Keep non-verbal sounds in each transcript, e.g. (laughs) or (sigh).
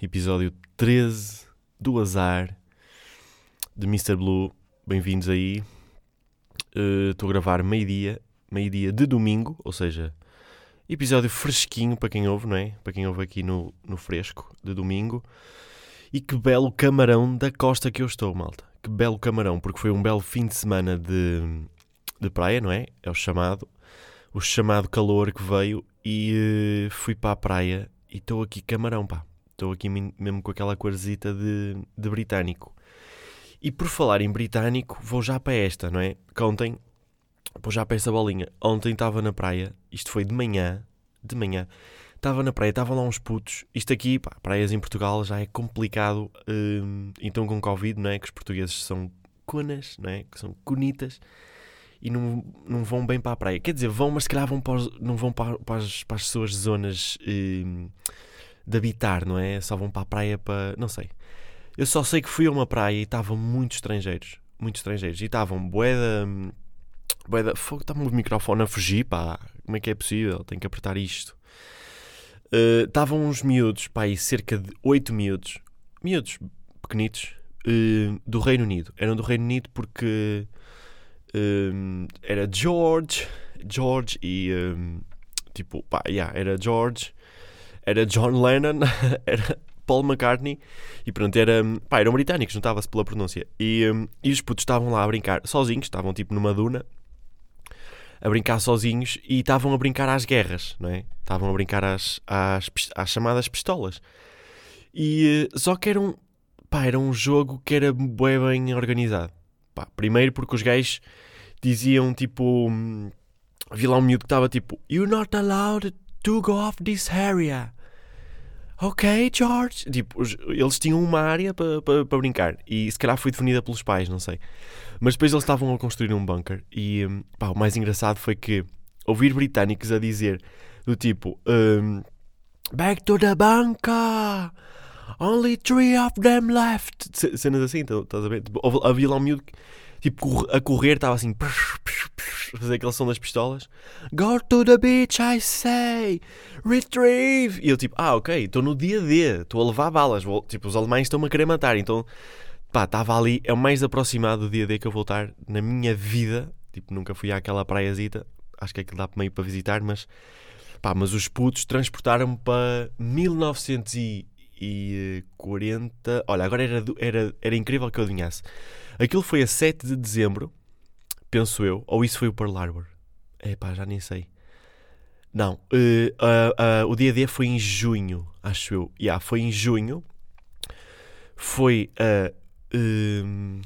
Episódio 13 do Azar de Mr. Blue. Bem-vindos aí. Eh, Estou a gravar meio-dia, meio-dia de domingo, ou seja, episódio fresquinho para quem ouve, não é? Para quem ouve aqui no, no fresco de domingo. E que belo camarão da costa que eu estou, malta. Que belo camarão, porque foi um belo fim de semana de, de praia, não é? É o chamado. O chamado calor que veio e eh, fui para a praia e estou aqui camarão, pá. Estou aqui mesmo com aquela corzita de, de britânico. E por falar em britânico, vou já para esta, não é? Que ontem, vou já para esta bolinha. Ontem estava na praia, isto foi de manhã, de manhã. Estava na praia, estavam lá uns putos. Isto aqui, pá, praias em Portugal já é complicado. hum, então com Covid, não é? Que os portugueses são conas, não é? Que são conitas e não, não vão bem para a praia. Quer dizer, vão, mas se calhar vão para os- não vão para, para as, para as suas zonas hum, de habitar, não é? Só vão para a praia para. Não sei. Eu só sei que fui a uma praia e estavam muitos estrangeiros. Muitos estrangeiros. E estavam boeda. Boeda. Fogo, está-me o microfone a fugir, pá. Como é que é possível? Tenho que apertar isto. Eh, Estavam uns miúdos, pá, aí cerca de oito miúdos. Miúdos, pequenitos. eh, do Reino Unido. Eram do Reino Unido porque. hum, era George. George e. hum, tipo, pá, yeah, era George. Era John Lennon. (laughs) era Paul McCartney. E pronto, era, pá, eram britânicos, notava-se pela pronúncia. E, hum, e os putos estavam lá a brincar sozinhos, estavam tipo numa duna, a brincar sozinhos e estavam a brincar às guerras, não é? Estavam a brincar às, às, às chamadas pistolas. E eh, só que era um, pá, era um jogo que era bem organizado. Pá, primeiro porque os gajos diziam tipo. hum, Havia lá um miúdo que estava tipo: You're not allowed to go off this area. Ok, George. Tipo, eles tinham uma área para pa, pa brincar e se calhar foi definida pelos pais, não sei. Mas depois eles estavam a construir um bunker e hum, pá, o mais engraçado foi que ouvir britânicos a dizer do tipo hum, Back to the bunker! Only three of them left! Cenas assim, estás a ver? Tipo, havia lá um miúdo que, tipo, a correr, estava assim, fazer aquele som das pistolas. Go to the beach, I say! Retrieve! E eu tipo, ah, ok, estou no dia D, estou a levar balas. Vou- tipo, os alemães estão-me a querer matar, então, pá, estava ali, é o mais aproximado do dia D que eu vou estar na minha vida. Tipo, nunca fui àquela praiazita, acho que aquilo dá meio para visitar, mas, pá, mas os putos transportaram-me para 1940. Olha, agora era, era, era incrível que eu adivinhasse. Aquilo foi a 7 de dezembro, penso eu, ou isso foi o Pearl Harbor? É pá, já nem sei. Não, eh, ah, ah, o dia D foi em junho, acho eu. Yeah, foi em junho. Foi a. hum,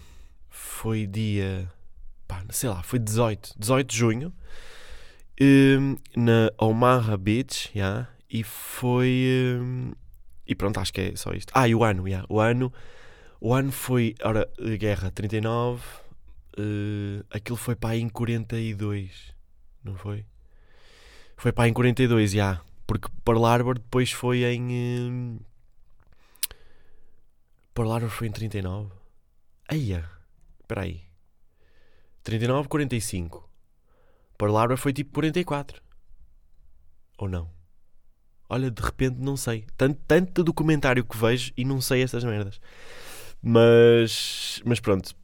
foi dia. Pá, sei lá, foi 18. 18 de junho. hum, na Omaha Beach, yeah, e foi. hum, e pronto, acho que é só isto. Ah, e o ano, yeah, o ano. O ano foi. Ora, eh, guerra 39. eh, aquilo foi para aí em 42. Não foi? Foi para aí em 42, já. Porque Pearl Harbor depois foi em. hum, Pearl Harbor foi em 39. Eia, espera aí. 39, 45. Pearl Harbor foi tipo 44. Ou não? Olha, de repente não sei. Tanto, tanto documentário que vejo e não sei essas merdas. Mas, mas pronto.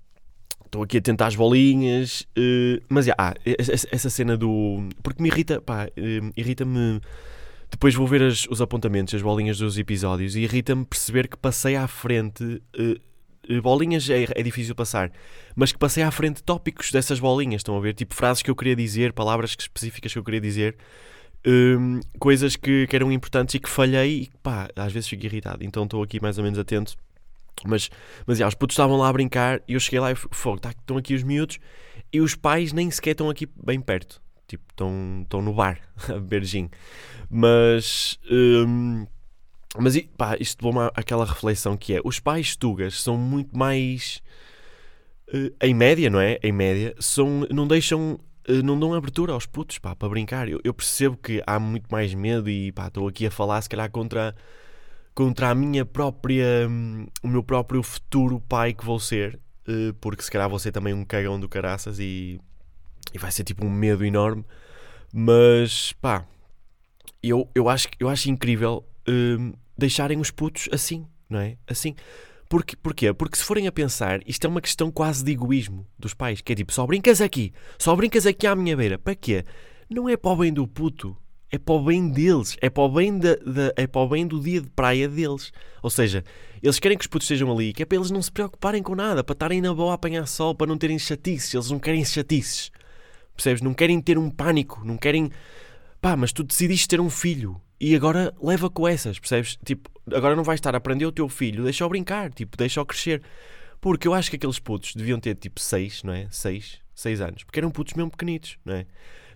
Estou aqui a tentar as bolinhas. eh, mas já, ah, essa, cena do. Porque me irrita, pá, eh, irrita-me. Depois vou ver as- os apontamentos, as bolinhas dos episódios e irrita-me perceber que passei à frente. eh, bolinhas é, é difícil passar, mas que passei à frente tópicos dessas bolinhas. Estão a ver? Tipo frases que eu queria dizer, palavras específicas que eu queria dizer, hum, coisas que, que eram importantes e que falhei e pá, às vezes fico irritado. Então estou aqui mais ou menos atento. Mas, mas já, os putos estavam lá a brincar e eu cheguei lá e fogo, tá, estão aqui os miúdos e os pais nem sequer estão aqui bem perto. Tipo, estão, estão no bar (laughs) a beber gin. Mas, hum, mas pá, isto levou-me àquela reflexão que é, os pais tugas são muito mais, eh, em média, não é? Em média, são, não deixam, não dão abertura aos putos, pá, para brincar. Eu, eu percebo que há muito mais medo e, pá, estou aqui a falar se calhar contra contra a minha própria hum, o meu próprio futuro pai que vou ser eh, porque se calhar vou ser também um cagão do caraças e, e vai ser tipo um medo enorme mas pá eu, eu, acho, eu acho incrível hum, deixarem os putos assim, não é? Assim. Porque, porquê? Porque se forem a pensar, isto é uma questão quase de egoísmo dos pais, que é tipo, só brincas aqui, só brincas aqui à minha beira. Para quê? Não é para o bem do puto, é para o bem deles, é para o bem, da, é para o bem do dia de praia deles. Ou seja, eles querem que os putos estejam ali, que é para eles não se preocuparem com nada, para estarem na boa a apanhar sol, para não terem chatices. Eles não querem chatices. Percebes? Não querem ter um pânico, não querem. Pá, mas tu decidiste ter um filho e agora leva com essas, percebes? Tipo, agora não vais estar a aprender o teu filho, deixa-o brincar, tipo, deixa-o crescer. Porque eu acho que aqueles putos deviam ter tipo 6, não é? 6, 6 anos, porque eram putos mesmo pequenitos, não é?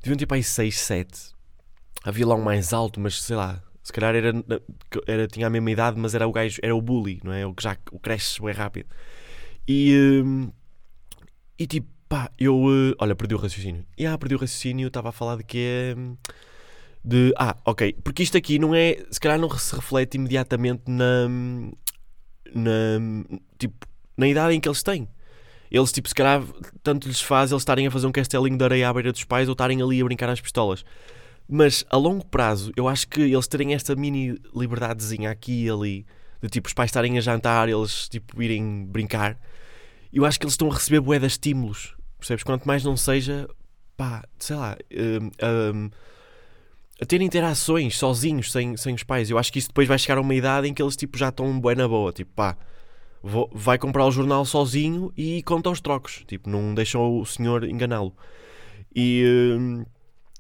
Deviam ter aí 6, 7 havia lá um mais alto, mas sei lá, se calhar era, era, tinha a mesma idade, mas era o gajo, era o bully, não é? O que já o cresce bem rápido. E, hum, e tipo, pá, eu, uh, olha, perdi o raciocínio. E ah, perdi o raciocínio, estava a falar de que é. De, ah, ok, porque isto aqui não é, se calhar não se reflete imediatamente na, na, tipo, na idade em que eles têm. Eles, tipo, se calhar, tanto lhes faz eles estarem a fazer um castelinho de areia à beira dos pais ou estarem ali a brincar às pistolas. Mas a longo prazo, eu acho que eles terem esta mini liberdadezinha aqui e ali, de tipo os pais estarem a jantar, eles tipo irem brincar, eu acho que eles estão a receber bué de estímulos, percebes? Quanto mais não seja, pá, sei lá, um, um, a ter interações sozinhos, sem, sem os pais. Eu acho que isso depois vai chegar a uma idade em que eles tipo já estão bué na boa, tipo pá, vou, vai comprar o jornal sozinho e conta os trocos, tipo, não deixam o senhor enganá-lo. E. Um,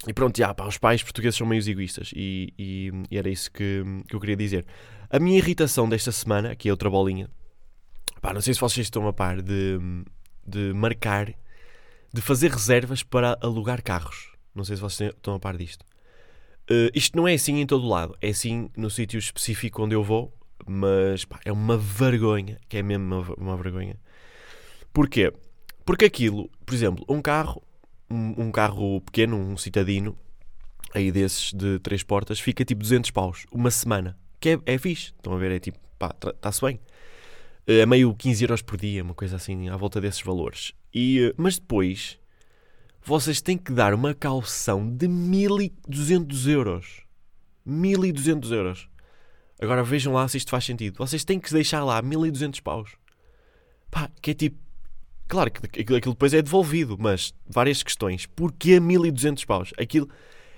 e pronto, já, pá, os pais portugueses são meio egoístas e, e, e, era isso que, que eu queria dizer. A minha irritação desta semana, aqui é outra bolinha, pá, não sei se vocês estão a par de, de marcar, de fazer reservas para alugar carros. Não sei se vocês estão a par disto. Uh, isto não é assim em todo lado, é assim no sítio específico onde eu vou, mas pá, é uma vergonha, que é mesmo uma, uma vergonha. Porquê? Porque aquilo, por exemplo, um carro um, um carro pequeno, um citadino, aí desses de três portas, fica tipo 200 paus, uma semana. Que é, é fixe. Estão a ver? É tipo, pá, está-se bem. É meio 15 euros por dia, uma coisa assim, à volta desses valores. E, eh, mas depois, vocês têm que dar uma calção de 1200 euros. 1200 euros. Agora vejam lá se isto faz sentido. Vocês têm que deixar lá 1200 paus. Pá, que é tipo Claro que aquilo depois é devolvido, mas várias questões. Porquê 1200 paus? Aquilo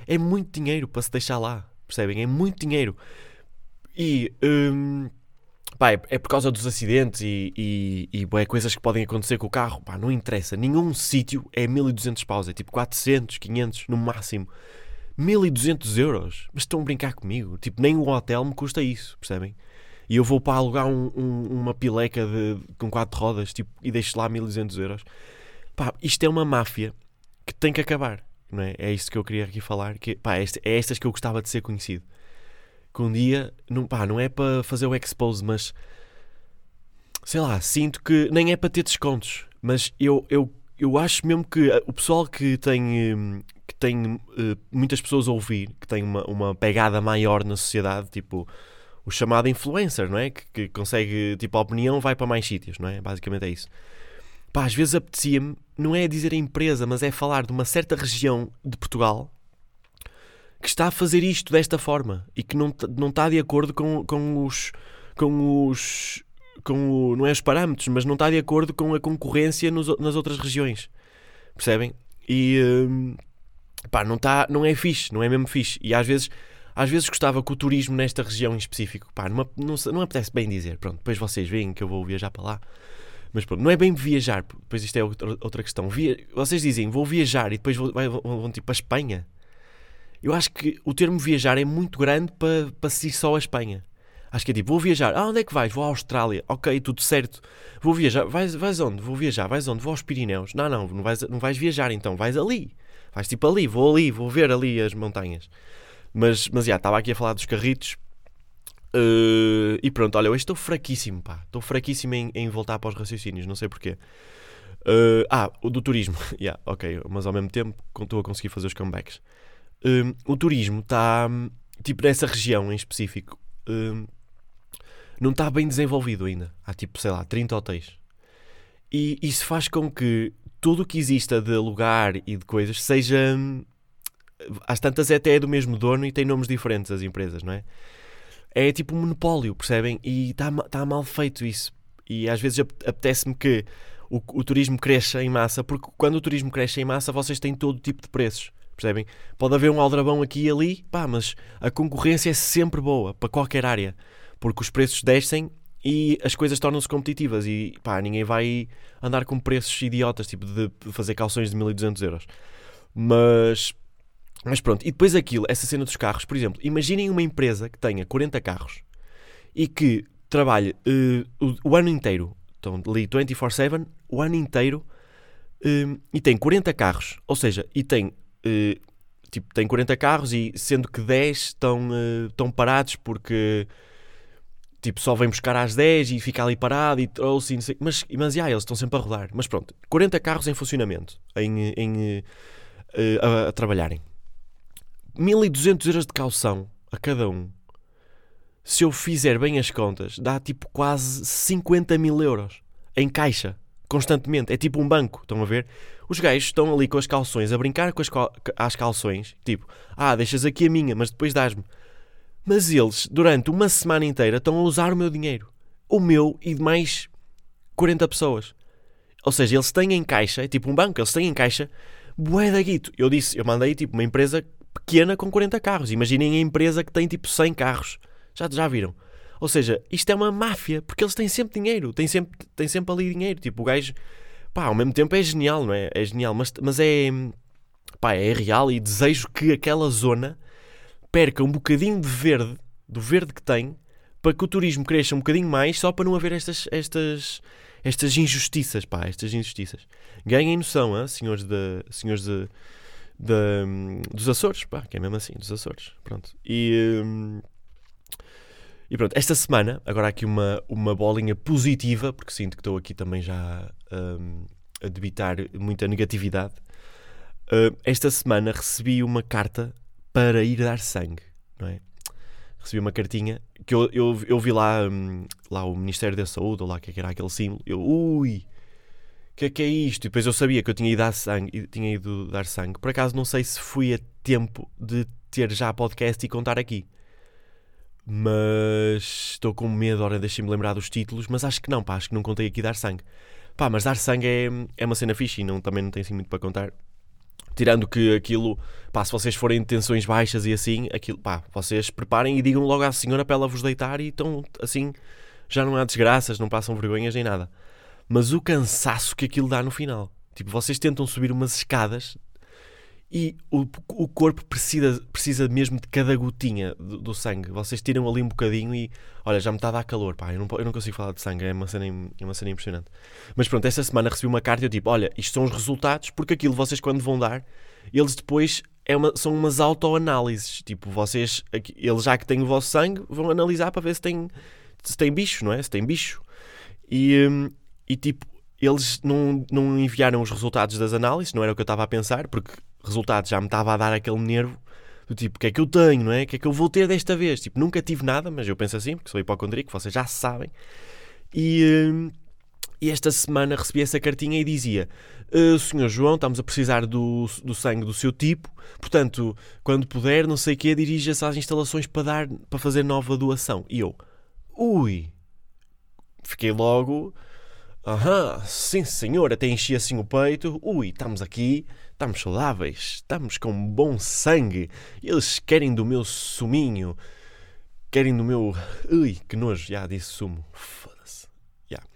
é muito dinheiro para se deixar lá, percebem? É muito dinheiro. E hum, pá, é, é, por causa dos acidentes e, e, e coisas que podem acontecer com o carro. Pá, não interessa. Nenhum sítio é 1200 paus, é tipo 400, 500 no máximo. 1200 euros? Mas estão a brincar comigo? Tipo, nem o hotel me custa isso, percebem? e eu vou para alugar um, um, uma pileca de, com quatro rodas tipo, e deixo lá 1200 euros. Pá, isto é uma máfia que tem que acabar. Não é? é isto que eu queria aqui falar. Que, pá, é estas que eu gostava de ser conhecido. Que um dia, não, pá, não é para fazer o expose, mas sei lá, sinto que nem é para ter descontos, mas eu, eu, eu acho mesmo que o pessoal que tem, hum, que tem uh, muitas pessoas a ouvir, que tem uma, uma pegada maior na sociedade, tipo o chamado influencer, não é? Que, que, consegue, tipo, a opinião vai para mais sítios, não é? Basicamente é isso. Pá, às vezes apetecia-me, não é dizer a empresa, mas é falar de uma certa região de Portugal que está a fazer isto desta forma e que não, não está de acordo com, com os. com os. com o, não é os parâmetros, mas não está de acordo com a concorrência nos, nas outras regiões. Percebem? E. Hum, pá, não, está, não é fixe, não é mesmo fixe. E às vezes às vezes gostava que o turismo nesta região em específico, pá, não, não, não apetece bem dizer, pronto, depois vocês veem que eu vou viajar para lá. Mas pronto, não é bem viajar, depois isto é outra, outra questão. Via, vocês dizem, vou viajar e depois vão, vão, vão tipo para a Espanha. Eu acho que o termo viajar é muito grande para, para ser só a Espanha. Acho que é tipo, vou viajar. Ah, onde é que vais? Vou à Austrália. Ok, tudo certo. Vou viajar. Vais, vais onde? Vou viajar. Vais onde? Vou aos Pirineus. Não, não, não vais, não vais viajar então. Vais ali. Vais tipo ali. Vou ali. Vou ver ali as montanhas. Mas, mas já, estava aqui a falar dos carritos. Uh, e pronto, olha, hoje estou fraquíssimo, pá. Estou fraquíssimo em, em, voltar para os raciocínios, não sei porquê. Uh, ah, o do turismo. (laughs) yeah, ok, mas ao mesmo tempo estou a conseguir fazer os comebacks. Uh, o turismo está, tipo, nessa região em específico, não está bem desenvolvido ainda. Há tipo, sei lá, 30 hotéis. E isso faz com que tudo o que exista de lugar e de coisas seja às tantas é até é do mesmo dono e tem nomes diferentes as empresas, não é? É tipo um monopólio, percebem? E está tá mal feito isso. E às vezes apetece-me que o, o, turismo cresça em massa, porque quando o turismo cresce em massa, vocês têm todo tipo de preços, percebem? Pode haver um aldrabão aqui e ali, pá, mas a concorrência é sempre boa para qualquer área, porque os preços descem e as coisas tornam-se competitivas e pá, ninguém vai andar com preços idiotas, tipo de fazer calções de 1200 euros. Mas, mas pronto, e depois aquilo, essa cena dos carros, por exemplo, imaginem uma empresa que tenha 40 carros e que trabalhe uh, o, o, ano inteiro, então ali 24-7, o ano inteiro, uh, e tem 40 carros, ou seja, e tem. Uh, tipo, tem 40 carros e sendo que 10 estão, estão parados porque tipo, só vem buscar às 10 e fica ali parado e trouxe, sei, mas, mas yeah, eles estão sempre a rodar. Mas pronto, 40 carros em funcionamento, em, em, uh, a, a trabalharem. 1200 euros de calção a cada um. Se eu fizer bem as contas, dá tipo quase 50 mil euros em caixa, constantemente. É tipo um banco, estão a ver? Os gajos estão ali com as calções, a brincar com as, as calções, tipo, ah, deixas aqui a minha, mas depois dás-me. Mas eles, durante uma semana inteira, estão a usar o meu dinheiro. O meu e de mais 40 pessoas. Ou seja, eles têm em caixa, é tipo um banco, eles têm em caixa bué da guito. Eu disse, eu mandei tipo uma empresa pequena com 40 carros. Imaginem a empresa que tem tipo 100 carros. Já, já viram? Ou seja, isto é uma máfia, porque eles têm sempre dinheiro, têm sempre, têm sempre ali dinheiro. Tipo, o gajo, pá, ao mesmo tempo é genial, não é? É genial, mas, mas é, pá, é real e desejo que aquela zona perca um bocadinho de verde, do verde que tem, para que o turismo cresça um bocadinho mais, só para não haver estas, estas, estas injustiças, pá, estas injustiças. Ganhem noção, hein, senhores, de, senhores de, de, dos Açores, pá, que é mesmo assim, dos Açores, pronto. E, hum, e pronto, esta semana, agora aqui uma, uma bolinha positiva, porque sinto que estou aqui também já um, a debitar muita negatividade. Uh, esta semana recebi uma carta para ir dar sangue, não é? Recebi uma cartinha que eu, eu, eu vi lá, hum, lá o Ministério da Saúde, ou lá que era aquele símbolo. Eu, ui, o que é que é isto? E depois eu sabia que eu tinha ido dar sangue, tinha ido dar sangue. Por acaso não sei se fui a tempo de ter já podcast e contar aqui. Mas estou com medo, ora deixem-me lembrar dos títulos, mas acho que não, pá, acho que não contei aqui dar sangue. Pá, mas dar sangue é, é uma cena fixe e não, também não tem assim muito para contar. Tirando que aquilo, pá, se vocês forem de tensões baixas e assim, aquilo, pá, vocês preparem e digam logo à senhora para ela vos deitar e então, assim, já não há desgraças, não passam vergonhas nem nada. Mas o cansaço que aquilo dá no final. Tipo, vocês tentam subir umas escadas e o, o corpo precisa, precisa mesmo de cada gotinha do, do, sangue. Vocês tiram ali um bocadinho e olha, já me está a dar calor, pá, eu não, eu não consigo falar de sangue, é uma, cena, é uma cena impressionante. Mas pronto, esta semana recebi uma carta e eu tipo, olha, isto são os resultados, porque aquilo vocês quando vão dar, eles depois é uma, são umas autoanálises. Tipo, vocês, eles já que têm o vosso sangue, vão analisar para ver se tem, se tem bicho, não é? Se tem bicho. E, hum, e tipo, eles não, não enviaram os resultados das análises, não era o que eu estava a pensar, porque resultado já me estava a dar aquele nervo do tipo, o que é que eu tenho, não é? O que é que eu vou ter desta vez? Tipo, nunca tive nada, mas eu penso assim, porque sou hipocondríaco, vocês já sabem. E, hum, e esta semana recebi essa cartinha e dizia: uh, Senhor João, estamos a precisar do, do sangue do seu tipo, portanto, quando puder, não sei o quê, dirija-se às instalações para, dar, para fazer nova doação. E eu, ui, fiquei logo. Aham, sim senhor, até enchi assim o peito. Ui, estamos aqui estamos saudáveis, estamos com bom sangue, eles querem do meu suminho, querem do meu. Ui, que nojo, já disse sumo, foda-se. Yeah.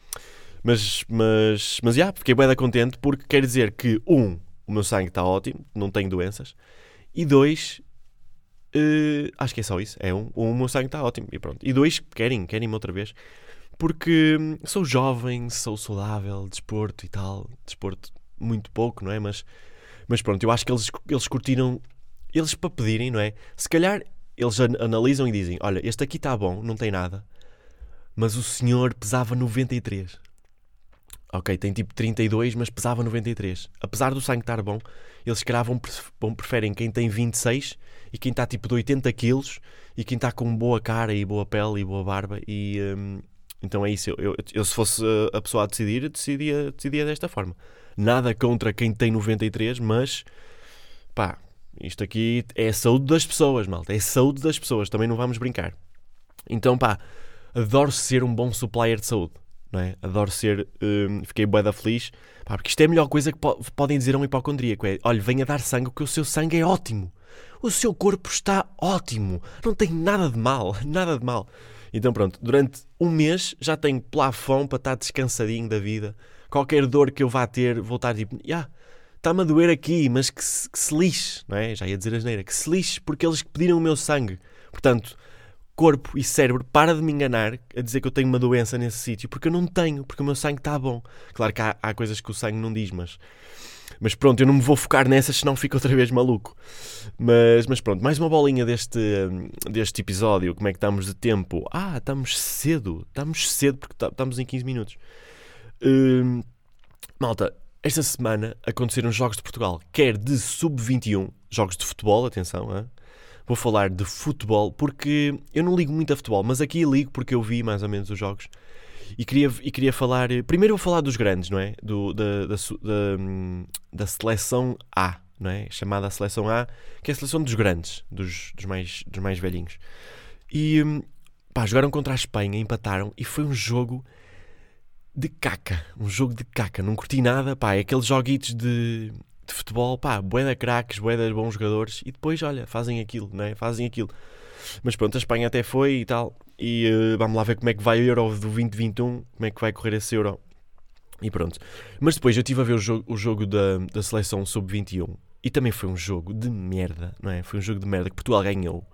Mas, mas, mas, já, fiquei bem contente porque quer dizer que, um, o meu sangue está ótimo, não tenho doenças, e dois, uh, acho que é só isso, é um, um o meu sangue está ótimo, e pronto. E dois, querem, querem-me outra vez porque hum, sou jovem, sou saudável, desporto e tal. Desporto muito pouco, não é? Mas mas pronto, eu acho que eles, eles curtiram, eles para pedirem, não é? Se calhar eles analisam e dizem: Olha, este aqui está bom, não tem nada, mas o senhor pesava 93. Ok, tem tipo 32, mas pesava 93. Apesar do sangue estar bom, eles cravam, preferem quem tem 26 e quem está tipo de 80 quilos e quem está com boa cara e boa pele e boa barba. E hum, então é isso. Eu, eu, eu, se fosse a pessoa a decidir, decidia, decidia desta forma. Nada contra quem tem 93, mas pá, Isto aqui é a saúde das pessoas, malta. É a saúde das pessoas. Também não vamos brincar. Então, pá, adoro ser um bom supplier de saúde. Não é? Adoro ser. Hum, fiquei bué da feliz. Pá, porque isto é a melhor coisa que po podem dizer a um hipocondríaco. É, olha, venha dar sangue, porque o seu sangue é ótimo. O seu corpo está ótimo. Não tem nada de mal. (laughs) Nada de mal. Então, pronto, durante um mês já tenho plafond para estar descansadinho da vida. Qualquer dor que eu vá ter, vou estar tipo, yeah, está-me a doer aqui, mas que se, que se lixe, não é? Já ia dizer a geneira, que se lixe porque eles pediram o meu sangue. Portanto, corpo e cérebro, para de me enganar a dizer que eu tenho uma doença nesse sítio, porque eu não tenho, porque o meu sangue está bom. Claro que há, há, coisas que o sangue não diz, mas, mas pronto, eu não me vou focar nessas, senão fico outra vez maluco. Mas, mas pronto, mais uma bolinha deste, deste episódio. Como é que estamos de tempo? Ah, estamos cedo, estamos cedo porque estamos em 15 minutos. Hum, malta, esta semana aconteceram jogos de Portugal, quer de sub-21, jogos de futebol, atenção, hein? vou falar de futebol porque eu não ligo muito a futebol, mas aqui ligo porque eu vi mais ou menos os jogos e queria, e queria falar. Primeiro vou falar dos grandes, não é? Do, da, da, da, da seleção A, não é? Chamada seleção A, que é a seleção dos grandes, dos, dos, mais, dos mais velhinhos. E pá, jogaram contra a Espanha, empataram e foi um jogo de caca. Um jogo de caca. Não curti nada, pá. É aqueles joguitos de, de futebol, pá, de craques, bué de bons jogadores. E depois, olha, fazem aquilo, não é? Fazem aquilo. Mas pronto, a Espanha até foi e tal. E uh, vamos lá ver como é que vai o Euro do 2021, como é que vai correr esse Euro. E pronto. Mas depois eu estive a ver o jogo, o jogo da, da seleção sub-21 e também foi um jogo de merda, não é? Foi um jogo de merda que Portugal ganhou.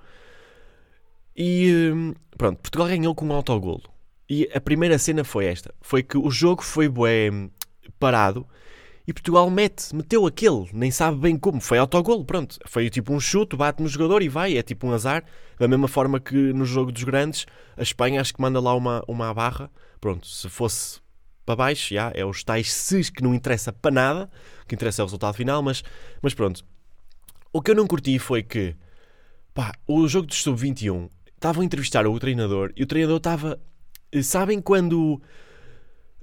E uh, pronto, Portugal ganhou com um autogolo. E a primeira cena foi esta: foi que o jogo foi bué parado e Portugal mete, meteu aquele, nem sabe bem como, foi autogolo, pronto. Foi tipo um chute, bate no jogador e vai, é tipo um azar. Da mesma forma que no jogo dos grandes, a Espanha acho que manda lá uma, uma barra. Pronto, se fosse para baixo, já, é os tais ses que não interessa para nada, o que interessa é o resultado final, mas, mas pronto. O que eu não curti foi que, pá, o jogo dos sub-21, estavam a entrevistar o treinador e o treinador estava eh, sabem quando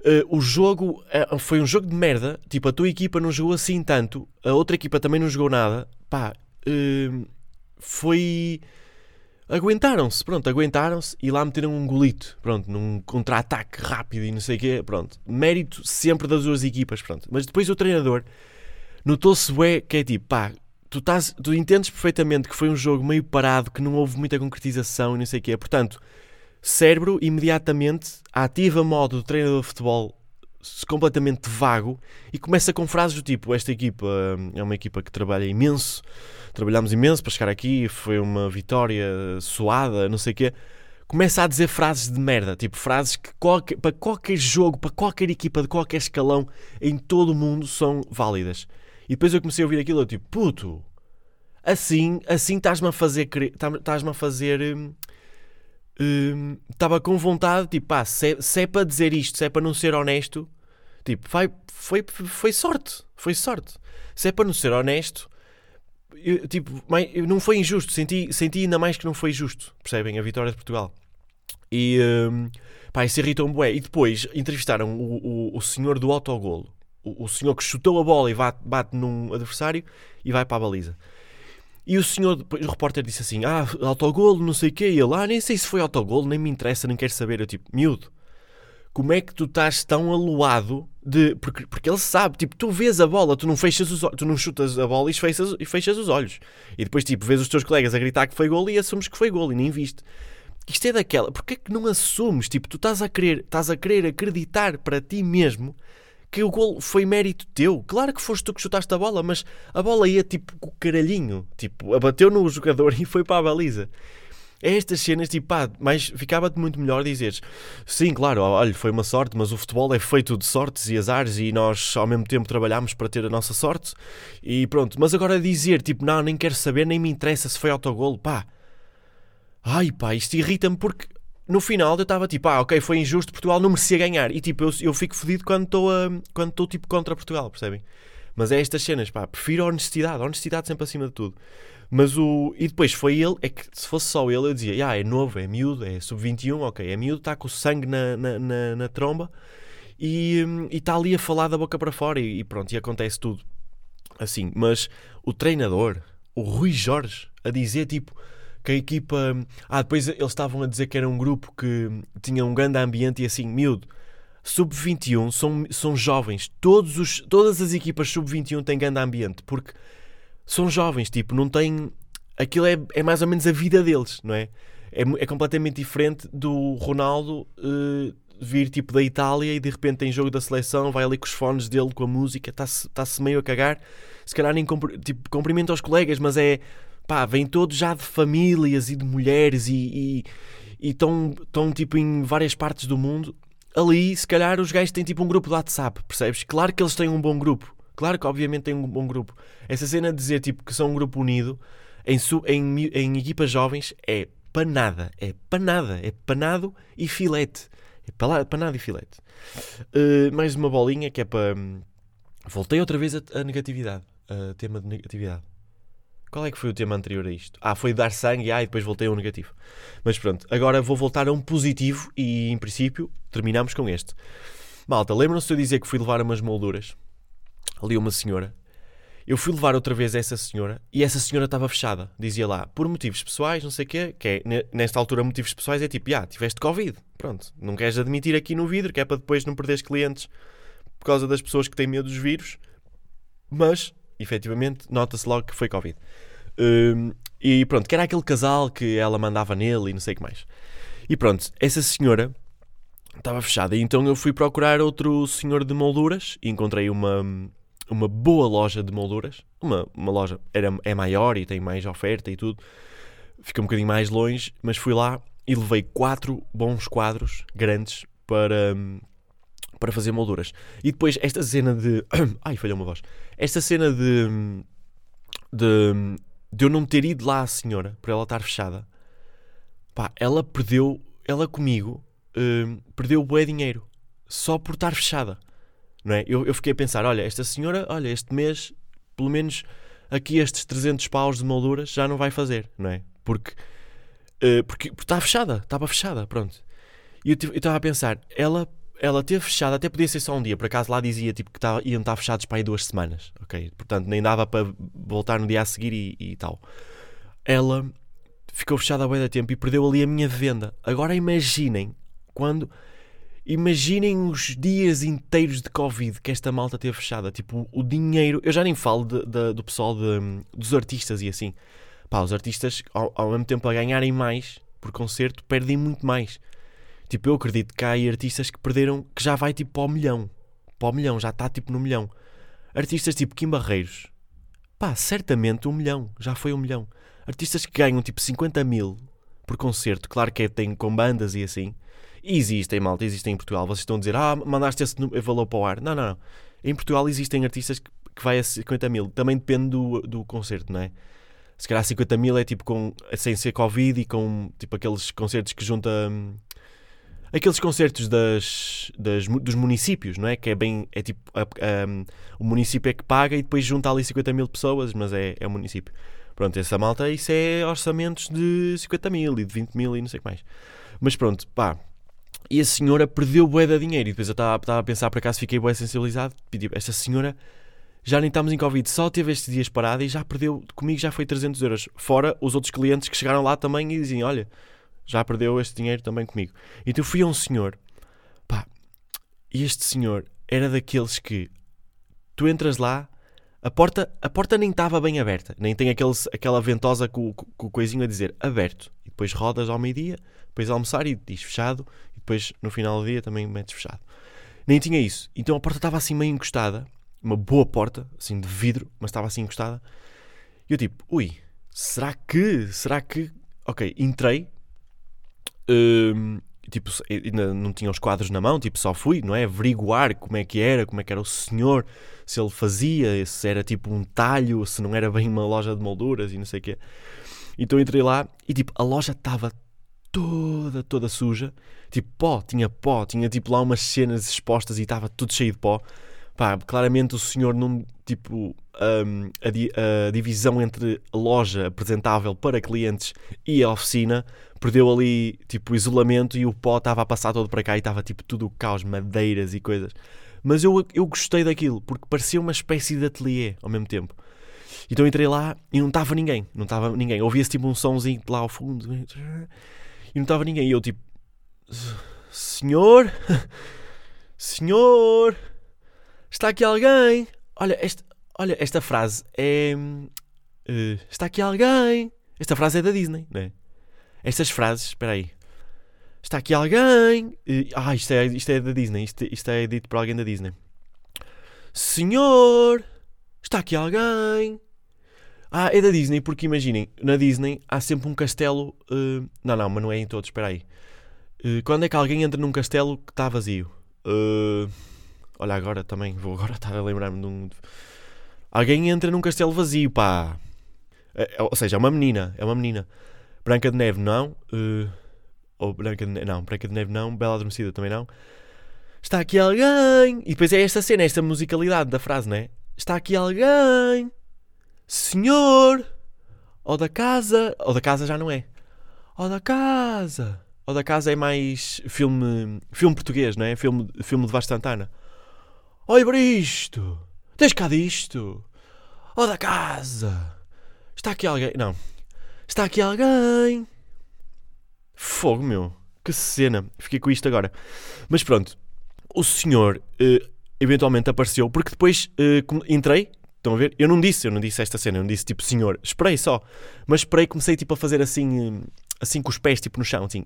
uh, o jogo uh, foi um jogo de merda, tipo, a tua equipa não jogou assim tanto, a outra equipa também não jogou nada, pá, uh, foi. Aguentaram-se, pronto, aguentaram-se e lá meteram um golito, pronto, num contra-ataque rápido e não sei o quê, pronto. Mérito sempre das duas equipas, pronto. Mas depois o treinador notou-se, ué, que é tipo, pá, tu, estás, tu entendes perfeitamente que foi um jogo meio parado, que não houve muita concretização e não sei o quê, portanto cérebro imediatamente ativa modo do treinador de futebol completamente vago e começa com frases do tipo: Esta equipa hum, é uma equipa que trabalha imenso, trabalhamos imenso para chegar aqui, foi uma vitória suada, não sei o quê. Começa a dizer frases de merda, tipo frases que qualquer, para qualquer jogo, para qualquer equipa de qualquer escalão em todo o mundo são válidas. E depois eu comecei a ouvir aquilo, eu tipo, puto, assim, assim estás-me a fazer, estás-me a fazer hum, estava hum, com vontade, tipo, pá, se, se, é para dizer isto, se é para não ser honesto, tipo, vai, foi, foi sorte, foi sorte. Se é para não ser honesto, eu, tipo, não foi injusto, senti, senti ainda mais que não foi justo, percebem? A vitória de Portugal. E, um, pá, isso irritou-me bué. E depois entrevistaram o, o, o senhor do autogolo, o, o senhor que chutou a bola e bate, bate num adversário e vai para a baliza. E o senhor, o repórter disse assim: Ah, autogolo, não sei o quê. E ele, ah, nem sei se foi autogolo, nem me interessa, nem quero saber. Eu, tipo, miúdo, como é que tu estás tão aluado de. Porque, porque ele sabe, tipo, tu vês a bola, tu não fechas os tu não chutas a bola e fechas, e fechas os olhos. E depois, tipo, vês os teus colegas a gritar que foi golo e assumes que foi golo e nem viste. Isto é daquela. Porquê é que não assumes? Tipo, tu estás a querer, estás a querer acreditar para ti mesmo que o gol foi mérito teu. Claro que foste tu que chutaste a bola, mas a bola ia tipo com o caralhinho. Tipo, abateu no jogador (laughs) e foi para a baliza. É estas cenas, tipo, pá, mas ficava-te muito melhor dizeres sim, claro, olha, foi uma sorte, mas o futebol é feito de sortes e azares e nós ao mesmo tempo trabalhamos para ter a nossa sorte e pronto. Mas agora dizer, tipo, não, nem quero saber, nem me interessa se foi autogolo, pá. Ai pá, isto irrita-me porque no final eu estava tipo, ah, ok, foi injusto, Portugal não merecia ganhar. E tipo, eu, eu fico fodido quando estou quando estou tipo contra Portugal, percebem? Mas é estas cenas, pá, prefiro a honestidade, a honestidade sempre acima de tudo. Mas o. E depois foi ele, é que se fosse só ele, eu dizia, ah, é novo, é miúdo, é sub-21, ok, é miúdo, está com o sangue na, na, na, na tromba e está ali a falar da boca para fora e, e pronto, e acontece tudo assim. Mas o treinador, o Rui Jorge a dizer tipo que a equipa. Ah, depois eles estavam a dizer que era um grupo que tinha um grande ambiente e assim, miúdo. Sub-21 são, são jovens. Todos os, todas as equipas sub-21 têm grande ambiente porque são jovens, tipo, não têm. Aquilo é, é mais ou menos a vida deles, não é? É, é completamente diferente do Ronaldo uh, vir tipo da Itália e de repente tem jogo da seleção, vai ali com os fones dele, com a música, está-se tá meio a cagar. Se calhar nem tipo, cumprimenta os colegas, mas é pá, vêm todos já de famílias e de mulheres e estão tipo em várias partes do mundo. Ali, se calhar, os gajos têm tipo um grupo de WhatsApp, percebes? Claro que eles têm um bom grupo. Claro que, obviamente, têm um bom grupo. Essa cena de dizer tipo que são um grupo unido em, em, em equipas jovens é panada. É panada. É panado e filete. É panado e filete. Uh, mais uma bolinha que é para. Voltei outra vez a, a negatividade. Uh, tema de negatividade. Qual é que foi o tema anterior a isto? Ah, foi dar sangue ah, e depois voltei ao negativo. Mas pronto, agora vou voltar a um positivo e, em princípio, terminamos com este. Malta, lembram-se de eu dizer que fui levar umas molduras? Ali uma senhora. Eu fui levar outra vez essa senhora e essa senhora estava fechada. Dizia lá, por motivos pessoais, não sei o quê, que é, nesta altura motivos pessoais é tipo, ah, tiveste Covid. Pronto, não queres admitir aqui no vidro, que é para depois não perderes clientes por causa das pessoas que têm medo dos vírus. Mas efetivamente, nota-se logo que foi Covid. Um, e pronto, que era aquele casal que ela mandava nele e não sei o que mais. E pronto, essa senhora estava fechada. Então eu fui procurar outro senhor de molduras e encontrei uma, uma boa loja de molduras. Uma, uma loja era, é maior e tem mais oferta e tudo. Fica um bocadinho mais longe, mas fui lá e levei quatro bons quadros grandes para, para fazer molduras. E depois esta cena de. (clears throat) Ai, falhou uma voz. Esta cena de, de. de eu não ter ido lá à senhora para ela estar fechada. Pá, ela perdeu. Ela comigo. Uh, perdeu bué dinheiro. Só por estar fechada. Não é? eu, eu fiquei a pensar: olha, esta senhora, olha, este mês, pelo menos aqui estes 300 paus de molduras já não vai fazer, não é? Porque. Porque, porque está fechada, estava fechada, pronto. E eu estava a pensar, ela ela teve fechada, até podia ser só um dia, por acaso lá dizia tipo, que tava, iam estar fechados para aí duas semanas, ok? Portanto, nem dava para voltar no dia a seguir e, e tal. Ela ficou fechada há bem da tempo e perdeu ali a minha venda. Agora imaginem quando. Imaginem os dias inteiros de Covid que esta malta teve fechada. Tipo, o dinheiro. Eu já nem falo de, de, do pessoal de, dos artistas e assim. Pá, os artistas, ao, ao mesmo tempo a ganharem mais por concerto, perdem muito mais. Tipo, eu acredito que há aí artistas que perderam, que já vai tipo para o milhão. Para o milhão, já está tipo no milhão. Artistas tipo Kim Barreiros. Pá, certamente um milhão. Já foi um milhão. Artistas que ganham tipo 50 mil por concerto. Claro que é, tem com bandas e assim. Existem, malta, existem em Portugal. Vocês estão a dizer, ah, mandaste esse valor para o ar. Não, não, não. Em Portugal existem artistas que, que vai a 50 mil. Também depende do, do concerto, não é? Se calhar 50 mil é tipo com, sem ser Covid e com tipo aqueles concertos que junta. Hum, aqueles concertos das, das, dos municípios, não é? Que é bem. É tipo. A, o município é que paga e depois junta ali 50 mil pessoas, mas é, é o município. Pronto, essa malta, isso é orçamentos de 50 mil e de 20 mil e não sei o que mais. Mas pronto, pá. E a senhora perdeu bué de dinheiro. E depois eu estava a pensar, por acaso fiquei bué sensibilizado. Pedi, esta senhora já nem estamos em Covid, só teve estes dias parada e já perdeu, comigo já foi 300 euros. Fora os outros clientes que chegaram lá também e diziam: Olha, já perdeu este dinheiro também comigo. Então fui a um senhor, pá, e este senhor era daqueles que tu entras lá, a porta, a porta nem estava bem aberta, nem tem aquele, aquela ventosa com, com, com o coisinho a dizer aberto. E depois rodas ao meio-dia, depois almoçar e diz fechado, e depois no final do dia também metes fechado. Nem tinha isso. Então a porta estava assim meio encostada, uma boa porta, assim de vidro, mas estava assim encostada. E eu tipo, ui, será que, será que, ok, entrei, um, tipo, ainda não tinha os quadros na mão, tipo, só fui, não é? Averiguar como é que era, como é que era o senhor, se ele fazia, se era tipo um talho, se não era bem uma loja de molduras e não sei o quê. Então entrei lá e tipo, a loja estava toda, toda suja, tipo pó, tinha pó, tinha tipo lá umas cenas expostas e estava tudo cheio de pó. Pá, claramente o senhor não, tipo, um, a, di a, divisão entre a loja apresentável para clientes e a oficina perdeu ali tipo isolamento e o pó estava a passar todo para cá e estava tipo tudo caos, madeiras e coisas. Mas eu, eu gostei daquilo porque parecia uma espécie de ateliê ao mesmo tempo. Então entrei lá e não estava ninguém. Não estava ninguém. Ouvia-se tipo um somzinho lá ao fundo. E não estava ninguém. E eu tipo... Senhor? (laughs) Senhor? Está aqui alguém? Olha, esta, olha, esta frase é... Uh, está aqui alguém? Esta frase é da Disney, não é? Estas frases... Espera aí. Está aqui alguém? Uh, ah, isto é, isto é da Disney. Isto, isto é dito por alguém da Disney. Senhor? Está aqui alguém? Ah, é da Disney, porque imaginem, na Disney há sempre um castelo. Uh, não, não, mas não é em todos, espera aí. Uh, quando é que alguém entra num castelo que está vazio? Uh, olha, agora também, vou (laughs) agora estar a lembrar-me de um. Alguém entra num castelo vazio, pá. É, ou seja, é uma menina, é uma menina. Branca de Neve, não. ou Branca de Neve, não. Branca de Neve, não. Bela Adormecida, também não. Está aqui alguém. E depois é esta cena, esta musicalidade da frase, né? Está aqui alguém. Senhor. Ou da casa. Ou da casa já não é. Ou da casa. Ou da casa é mais filme. Filme português, não é? Filme, filme de Vasco Santana. Oi, para isto. Tens cá disto. Ou da casa. Está aqui alguém. Não. Está aqui alguém. Fogo, meu. Que cena. Fiquei com isto agora. Mas pronto o senhor uh, eventualmente apareceu, porque depois uh, entrei, estão a ver? Eu não disse, eu não disse esta cena, eu não disse tipo senhor, esperei só, mas esperei, comecei tipo a fazer assim, eh, assim com os pés, tipo no chão, assim,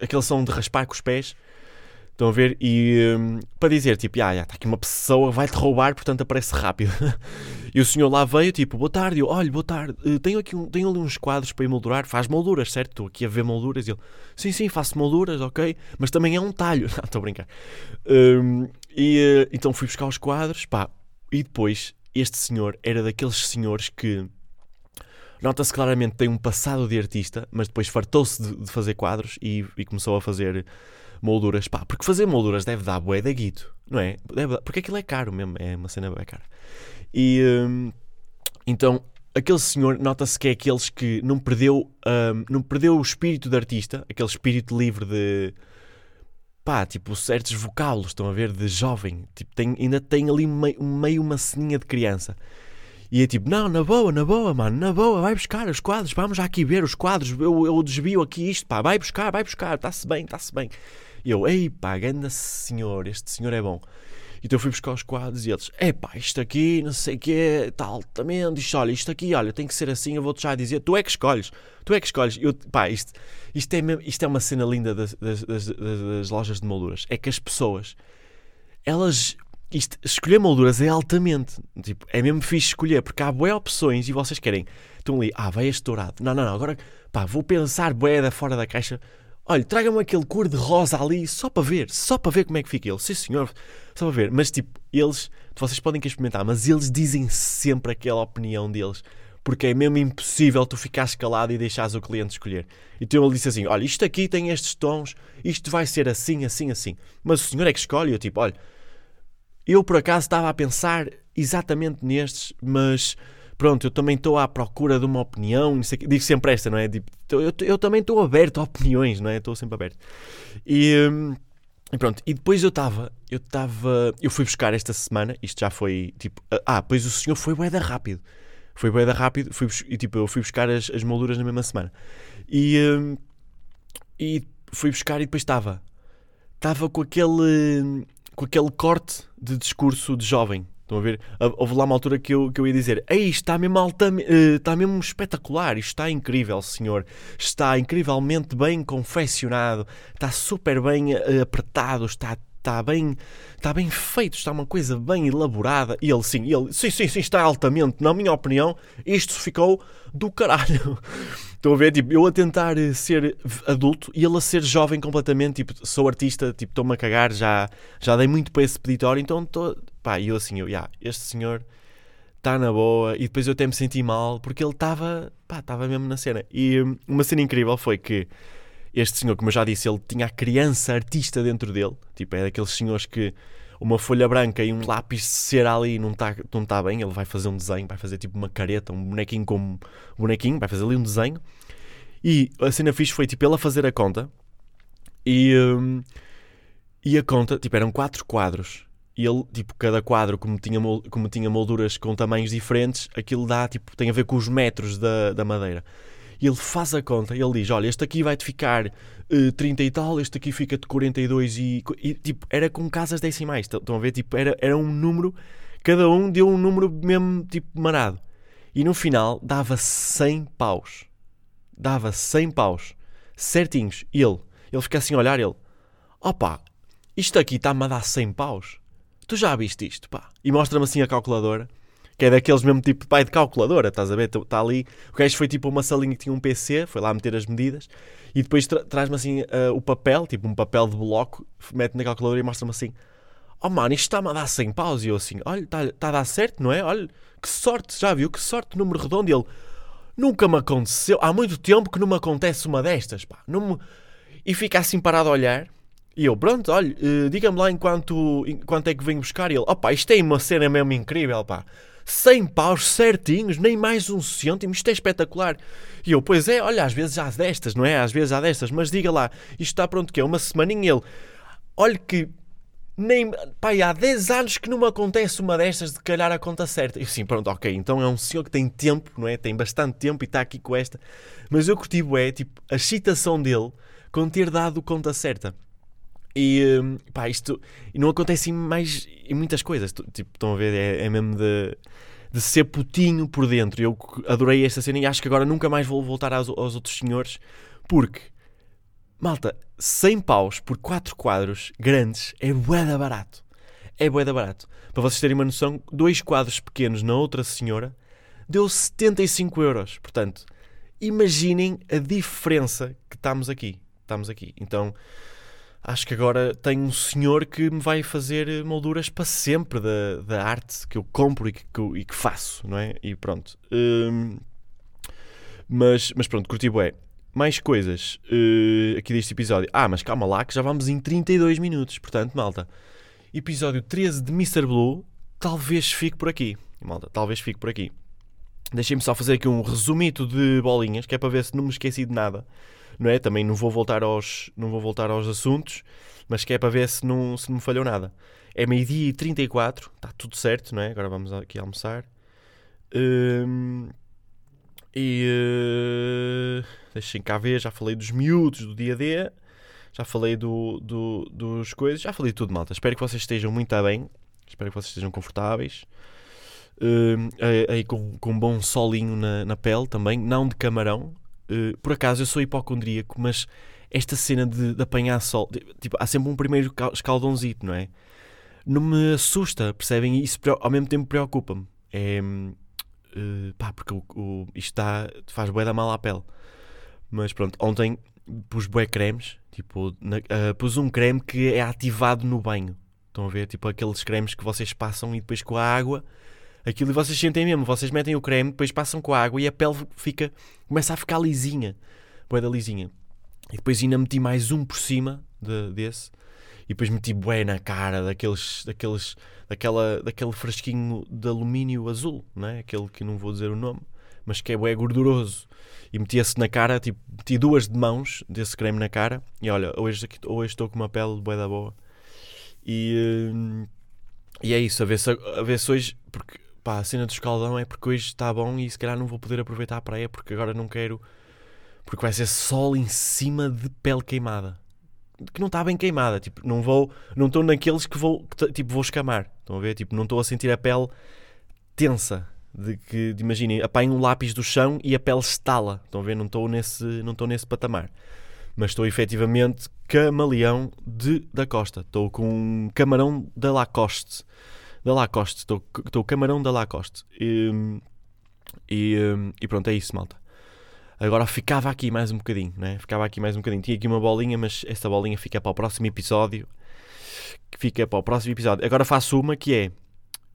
aquele som de raspar com os pés. Estão a ver? E um, para dizer, tipo, ah, está aqui uma pessoa, vai-te roubar, portanto aparece rápido. (laughs) e o senhor lá veio, tipo, boa tarde, eu, olha, boa tarde, uh, tenho, aqui um, tenho ali uns quadros para emoldurar, faz molduras, certo? Estou aqui a ver molduras. E ele, sim, sim, faço molduras, ok, mas também é um talho. (laughs) Estou a brincar. Um, e uh, então fui buscar os quadros, pá, e depois este senhor era daqueles senhores que nota-se claramente tem um passado de artista, mas depois fartou-se de, de, fazer quadros e, e começou a fazer molduras, pá, porque fazer molduras deve dar bué da guito, não é? Deve, porque aquilo é caro mesmo, é uma cena bem cara. E hum, então aquele senhor nota-se que é aqueles que não perdeu, hum, não perdeu o espírito de artista, aquele espírito livre de pá, tipo certos vocábulos, estão a ver, de jovem, tipo, tem, ainda tem ali meio, meio uma ceninha de criança. E é tipo, não, na boa, na boa, mano, na boa, vai buscar os quadros, vamos já aqui ver os quadros, eu, eu desvio aqui isto, pá, vai buscar, vai buscar, está-se bem, está-se bem. E eu, ei pá, ganda senhor, este senhor é bom. Então eu fui buscar os quadros e eles, é pá, isto aqui, não sei o quê, está altamente, isto, olha, isto aqui, olha, tem que ser assim, eu vou-te já dizer, tu é que escolhes, tu é que escolhes. Eu, pá, isto, isto, é, isto é uma cena linda das, das, das, das lojas de molduras, é que as pessoas, elas isto, escolher molduras é altamente. Tipo, é mesmo fixe escolher, porque há boé opções e vocês querem. Estão ali, ah, vai este dourado. Não, não, não, agora pá, vou pensar boé da fora da caixa. Olha, traga-me aquele cor de rosa ali só para ver, só para ver como é que fica ele. Sim, senhor, só para ver. Mas tipo, eles, vocês podem que experimentar, mas eles dizem sempre aquela opinião deles. Porque é mesmo impossível tu ficares calado e deixares o cliente escolher. Então ele disse assim: Olha, isto aqui tem estes tons, isto vai ser assim, assim, assim. Mas o senhor é que escolhe. Eu tipo, olha, eu por acaso estava a pensar exatamente nestes, mas pronto, eu também estou à procura de uma opinião, digo sempre esta, não é? Tipo, eu, eu também estou aberto a opiniões, não é? Estou sempre aberto. E, hum, e pronto, e depois eu estava, eu estava, eu fui buscar esta semana, isto já foi tipo, ah, pois o senhor foi bué rápido. Foi bué rápido, fui, e tipo, eu fui buscar as, as molduras na mesma semana. E, hum, e fui buscar e depois estava, estava com aquele, com aquele corte de discurso de jovem, Estão a ver? Houve lá uma altura que eu, que eu ia dizer: Ei, está mesmo, alta, uh, está mesmo espetacular, isto está incrível, senhor. Está incrivelmente bem confeccionado, está super bem uh, apertado, está, está, bem, está bem feito, está uma coisa bem elaborada. E ele, sim, ele, sim, sim, sim, está altamente. Na minha opinião, isto ficou do caralho. (laughs) Estão a ver? Tipo, eu a tentar eh, ser adulto e ele a ser jovem completamente. Tipo, sou artista, tipo, estou-me a cagar, já, já dei muito para esse peditório, então estou Pá, e eu assim, eu, yeah, este senhor está na boa. E depois eu até me senti mal porque ele estava, pá, estava mesmo na cena. E hum, uma cena incrível foi que este senhor, como eu já disse, ele tinha a criança artista dentro dele. Tipo, é daqueles senhores que uma folha branca e um lápis de cera ali não está não tá bem. Ele vai fazer um desenho, vai fazer tipo uma careta, um bonequinho como um bonequinho, vai fazer ali um desenho. E a cena fixe foi tipo ele a fazer a conta. E, hum, e a conta, tipo, eram quatro quadros ele, tipo, cada quadro, como tinha, como tinha molduras com tamanhos diferentes, aquilo dá, tipo, tem a ver com os metros da, da madeira. E ele faz a conta, ele diz: Olha, este aqui vai-te ficar uh, 30 e tal, este aqui fica-te 42 e, e. tipo, era com casas decimais. Estão a ver? Tipo, era, era um número, cada um deu um número mesmo, tipo, marado. E no final dava 100 paus. Dava 100 paus. Certinhos. Ele, ele fica assim a olhar, ele: Opa, isto aqui está-me a dar 100 paus tu já viste isto, pá? E mostra-me assim a calculadora, que é daqueles mesmo tipo pai de calculadora, estás a ver? Está ali. O gajo foi tipo uma salinha que tinha um PC, foi lá meter as medidas, e depois tra traz-me assim uh, o papel, tipo um papel de bloco, mete na calculadora e mostra-me assim: Oh mano, isto está-me a dar 100 paus. E eu assim: Olha, está tá a dar certo, não é? Olha, que sorte, já viu? Que sorte, número redondo. E ele: Nunca me aconteceu, há muito tempo que não me acontece uma destas, pá. Não me... E fica assim parado a olhar. E eu, pronto, olha, uh, diga-me lá enquanto, enquanto é que venho buscar. E ele, opá, isto é uma cena mesmo incrível, pá. 100 paus certinhos, nem mais um cêntimo, isto é espetacular. E eu, pois é, olha, às vezes há destas, não é? Às vezes há destas, mas diga lá, isto está pronto que é uma semaninha. Ele, olha que nem, pá, há 10 anos que não me acontece uma destas de calhar a conta certa. E assim, pronto, ok, então é um senhor que tem tempo, não é? Tem bastante tempo e está aqui com esta. Mas eu curti, é, tipo, a excitação dele com ter dado conta certa. E hum, pá, isto não acontece mais em muitas coisas. Tipo, estão a ver? É, é mesmo de, de ser putinho por dentro. Eu adorei esta cena e acho que agora nunca mais vou voltar aos, aos outros senhores porque, malta, 100 paus por 4 quadros grandes é boeda barato. É boeda barato. Para vocês terem uma noção, dois quadros pequenos na outra senhora deu 75 euros. Portanto, imaginem a diferença que estamos aqui. Estamos aqui. Então acho que agora tenho um senhor que me vai fazer molduras para sempre da, da arte que eu compro e que, que, e que faço, não é? E pronto. Hum, mas, mas pronto, curti bué. Mais coisas uh, aqui deste episódio. Ah, mas calma lá que já vamos em 32 minutos. Portanto, malta, episódio 13 de Mr. Blue talvez fique por aqui. Malta, talvez fique por aqui. Deixem-me só fazer aqui um resumito de bolinhas, que é para ver se não me esqueci de nada não é? Também não vou voltar aos, não vou voltar aos assuntos, mas que é para ver se não, se não me falhou nada. É meio-dia e 34, está tudo certo, não é? Agora vamos aqui almoçar. Hum, e uh, deixem cá ver, já falei dos miúdos do dia D, já falei do, do, dos coisas, já falei de tudo, malta. Espero que vocês estejam muito bem, espero que vocês estejam confortáveis. Uh, aí com, com um bom solinho na, na pele também, não de camarão, Uh, por acaso eu sou hipocondríaco, mas esta cena de, de apanhar sol, de, tipo, há sempre um primeiro escaldãozito, não é? Não me assusta, percebem? E isso ao mesmo tempo preocupa-me. É. Uh, pá, porque o, o, isto faz bué da mal à pele. Mas pronto, ontem pus bué cremes, tipo, na, uh, pus um creme que é ativado no banho. Estão a ver? Tipo aqueles cremes que vocês passam e depois com a água aquilo e vocês sentem mesmo, vocês metem o creme, depois passam com a água e a pele fica, começa a ficar lisinha, bué da lisinha. E depois ainda meti mais um por cima de, desse e depois meti bué na cara daqueles, daqueles, daquela, daquele fresquinho de alumínio azul, não é? Aquele que não vou dizer o nome, mas que é bué gorduroso. E meti esse na cara, tipo, meti duas de mãos desse creme na cara e olha, hoje, hoje estou com uma pele bué da boa. E, hum, e é isso, a ver, se, a ver se hoje, porque pá, a cena do escaldão é porque hoje está bom e se calhar não vou poder aproveitar a praia porque agora não quero. Porque vai ser sol em cima de pele queimada. Que não está bem queimada. Tipo, não vou. Não estou naqueles que vou. Que, tipo, vou escamar. Estão a ver? Tipo, não estou a sentir a pele tensa. De que, imaginem, apanho um lápis do chão e a pele estala. Estão a ver? Não estou nesse, não estou nesse patamar. Mas estou efetivamente camaleão de, da Costa. Estou com um camarão da Lacoste da Lacoste. Estou, estou camarão da Lacoste. E, e, e, pronto, é isso, malta. Agora ficava aqui mais um bocadinho, né? Ficava aqui mais um bocadinho. Tinha aqui uma bolinha, mas essa bolinha fica para o próximo episódio. Fica para o próximo episódio. Agora faço uma que é,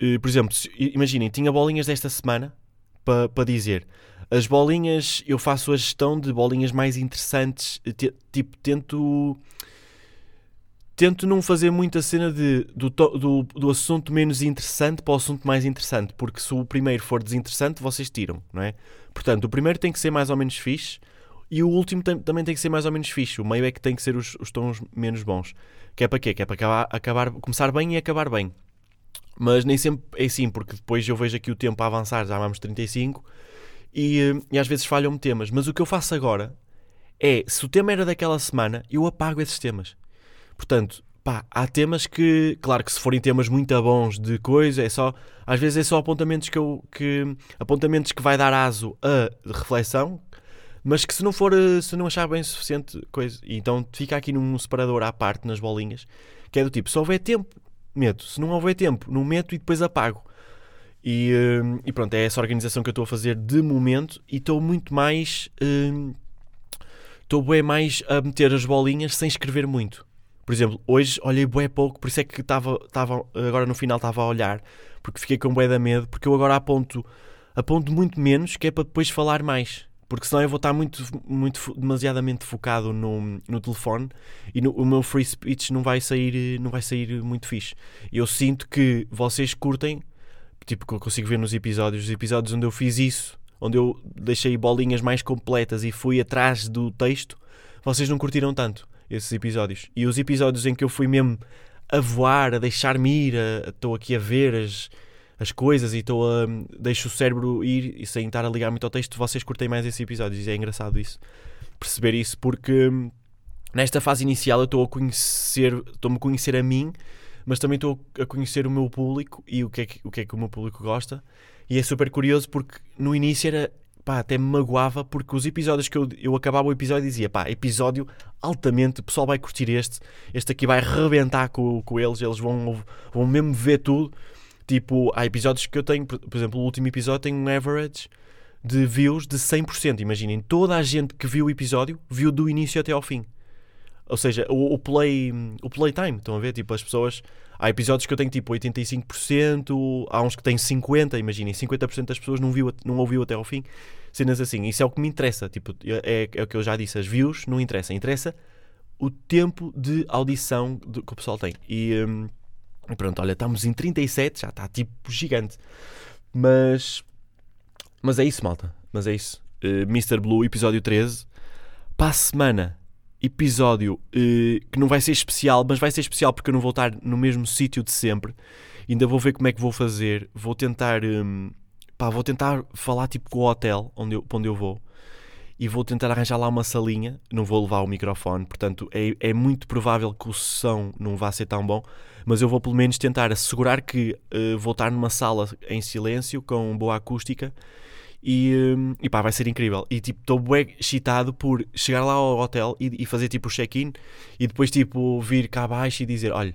eh, por exemplo, imaginem, tinha bolinhas desta semana para, para dizer. As bolinhas, eu faço a gestão de bolinhas mais interessantes. Tipo, tento tento não fazer muita cena de, do, do, do, assunto menos interessante para o assunto mais interessante, porque se o primeiro for desinteressante, vocês tiram, não é? Portanto, o primeiro tem que ser mais ou menos fixe e o último tem, também tem que ser mais ou menos fixe. O meio é que tem que ser os, os tons menos bons. Que é para quê? Que é para acabar, acabar, começar bem e acabar bem. Mas nem sempre é assim, porque depois eu vejo aqui o tempo a avançar, já vamos 35, e, eh, e às vezes falham-me temas. Mas o que eu faço agora é, se o tema era daquela semana, eu apago esses temas. Portanto, pá, há temas que, claro que se forem temas muito bons de coisa, é só, às vezes é só apontamentos que eu, que, apontamentos que vai dar aso a reflexão, mas que se não for, eh, se não achar bem suficiente coisa, então fica aqui num separador à parte nas bolinhas, que é do tipo, se houver tempo, meto, se não houver tempo, não meto e depois apago. E, eh, e pronto, é essa organização que eu estou a fazer de momento e estou muito mais. Eh, estou bem mais a meter as bolinhas sem escrever muito. Por exemplo, hoje olhei bué pouco, por isso é que estava, agora no final estava a olhar, porque fiquei com bué da medo, porque eu agora aponto, aponto muito menos, que é para depois falar mais. Porque senão eu vou estar muito, muito demasiadamente focado no, no telefone e no, o meu free speech não vai sair, não vai sair muito fixe. Eu sinto que vocês curtem, tipo que eu consigo ver nos episódios, os episódios onde eu fiz isso, onde eu deixei bolinhas mais completas e fui atrás do texto, vocês não curtiram tanto esses episódios. E os episódios em que eu fui mesmo a voar, a deixar-me ir, estou aqui a ver as, as coisas e estou a. deixo o cérebro ir e sem estar a ligar muito ao texto, vocês curtem mais esses episódios. E é engraçado isso. Perceber isso, porque hum, nesta fase inicial eu estou a conhecer, estou-me a conhecer a mim, mas também estou a conhecer o meu público e o que, é que, o que é que o meu público gosta. E é super curioso porque no início era pá, até me magoava porque os episódios que eu, eu acabava o episódio e dizia, pá, episódio altamente, o pessoal vai curtir este, este aqui vai arrebentar com, com eles, eles vão, vão mesmo ver tudo. Tipo, há episódios que eu tenho, por exemplo, o último episódio tem um average de views de 100%. Imaginem, toda a gente que viu o episódio viu do início até ao fim. Ou seja, o, o play o playtime, estão a ver? Tipo, as pessoas. Há episódios que eu tenho tipo 85%, há uns que têm 50%, imaginem, 50% das pessoas não, viu, não ouviu até ao fim. Cenas assim. Isso é o que me interessa. Tipo, é, é o que eu já disse, as views não interessa. Interessa o tempo de audição do, que o pessoal tem. E, hum, pronto, olha, estamos em 37, já está tipo gigante. Mas. Mas é isso, malta. Mas é isso. Uh, eh, Mr. Blue, episódio 13. Para a semana episódio uh, que não vai ser especial, mas vai ser especial porque eu não vou estar no mesmo sítio de sempre. Ainda vou ver como é que vou fazer. Vou tentar, um, pá, vou tentar falar tipo com o hotel onde eu, onde eu vou e vou tentar arranjar lá uma salinha. Não vou levar o microfone, portanto é, é muito provável que o som não vá ser tão bom, mas eu vou pelo menos tentar assegurar que uh, vou estar numa sala em silêncio com boa acústica e, hum, e pá, vai ser incrível. E tipo, estou bem excitado por chegar lá ao hotel e, e fazer tipo o check-in e depois tipo vir cá abaixo e dizer: olha,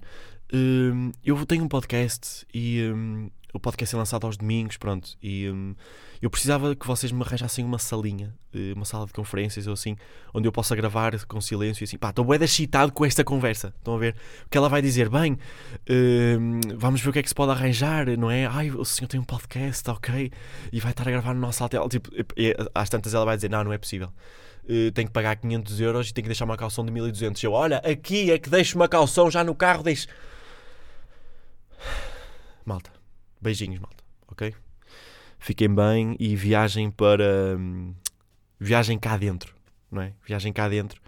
hum, eu tenho um podcast e hum, o podcast é lançado aos domingos, pronto. E hum, eu precisava que vocês me arranjassem uma salinha, eh, uma sala de conferências ou assim, onde eu possa gravar com silêncio e assim. Pá, estou bem excitado com esta conversa. Estão a ver? Porque ela vai dizer: bem, hum, vamos ver o que é que se pode arranjar, não é? Ai, o senhor tem um podcast, ok. E vai estar a gravar no nosso hotel. Tipo, às tantas ela vai dizer: não, não é possível. Uh, tenho que pagar 500 euros e tenho que deixar uma calção de 1200. Eu, olha, aqui é que deixo uma calção já no carro, deixo. Malta, Beijinhos, malta, ok? Fiquem bem e viajem para. Hum, viajem cá dentro, não é? Viajem cá dentro.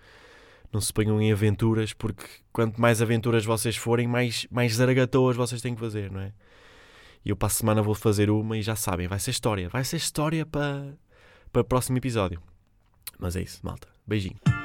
Não se ponham em aventuras, porque quanto mais aventuras vocês forem, mais, mais zaragatoas vocês têm que fazer, não é? E eu para a semana vou fazer uma e já sabem, vai ser história. Vai ser história para, para o próximo episódio. Mas é isso, malta. Beijinho.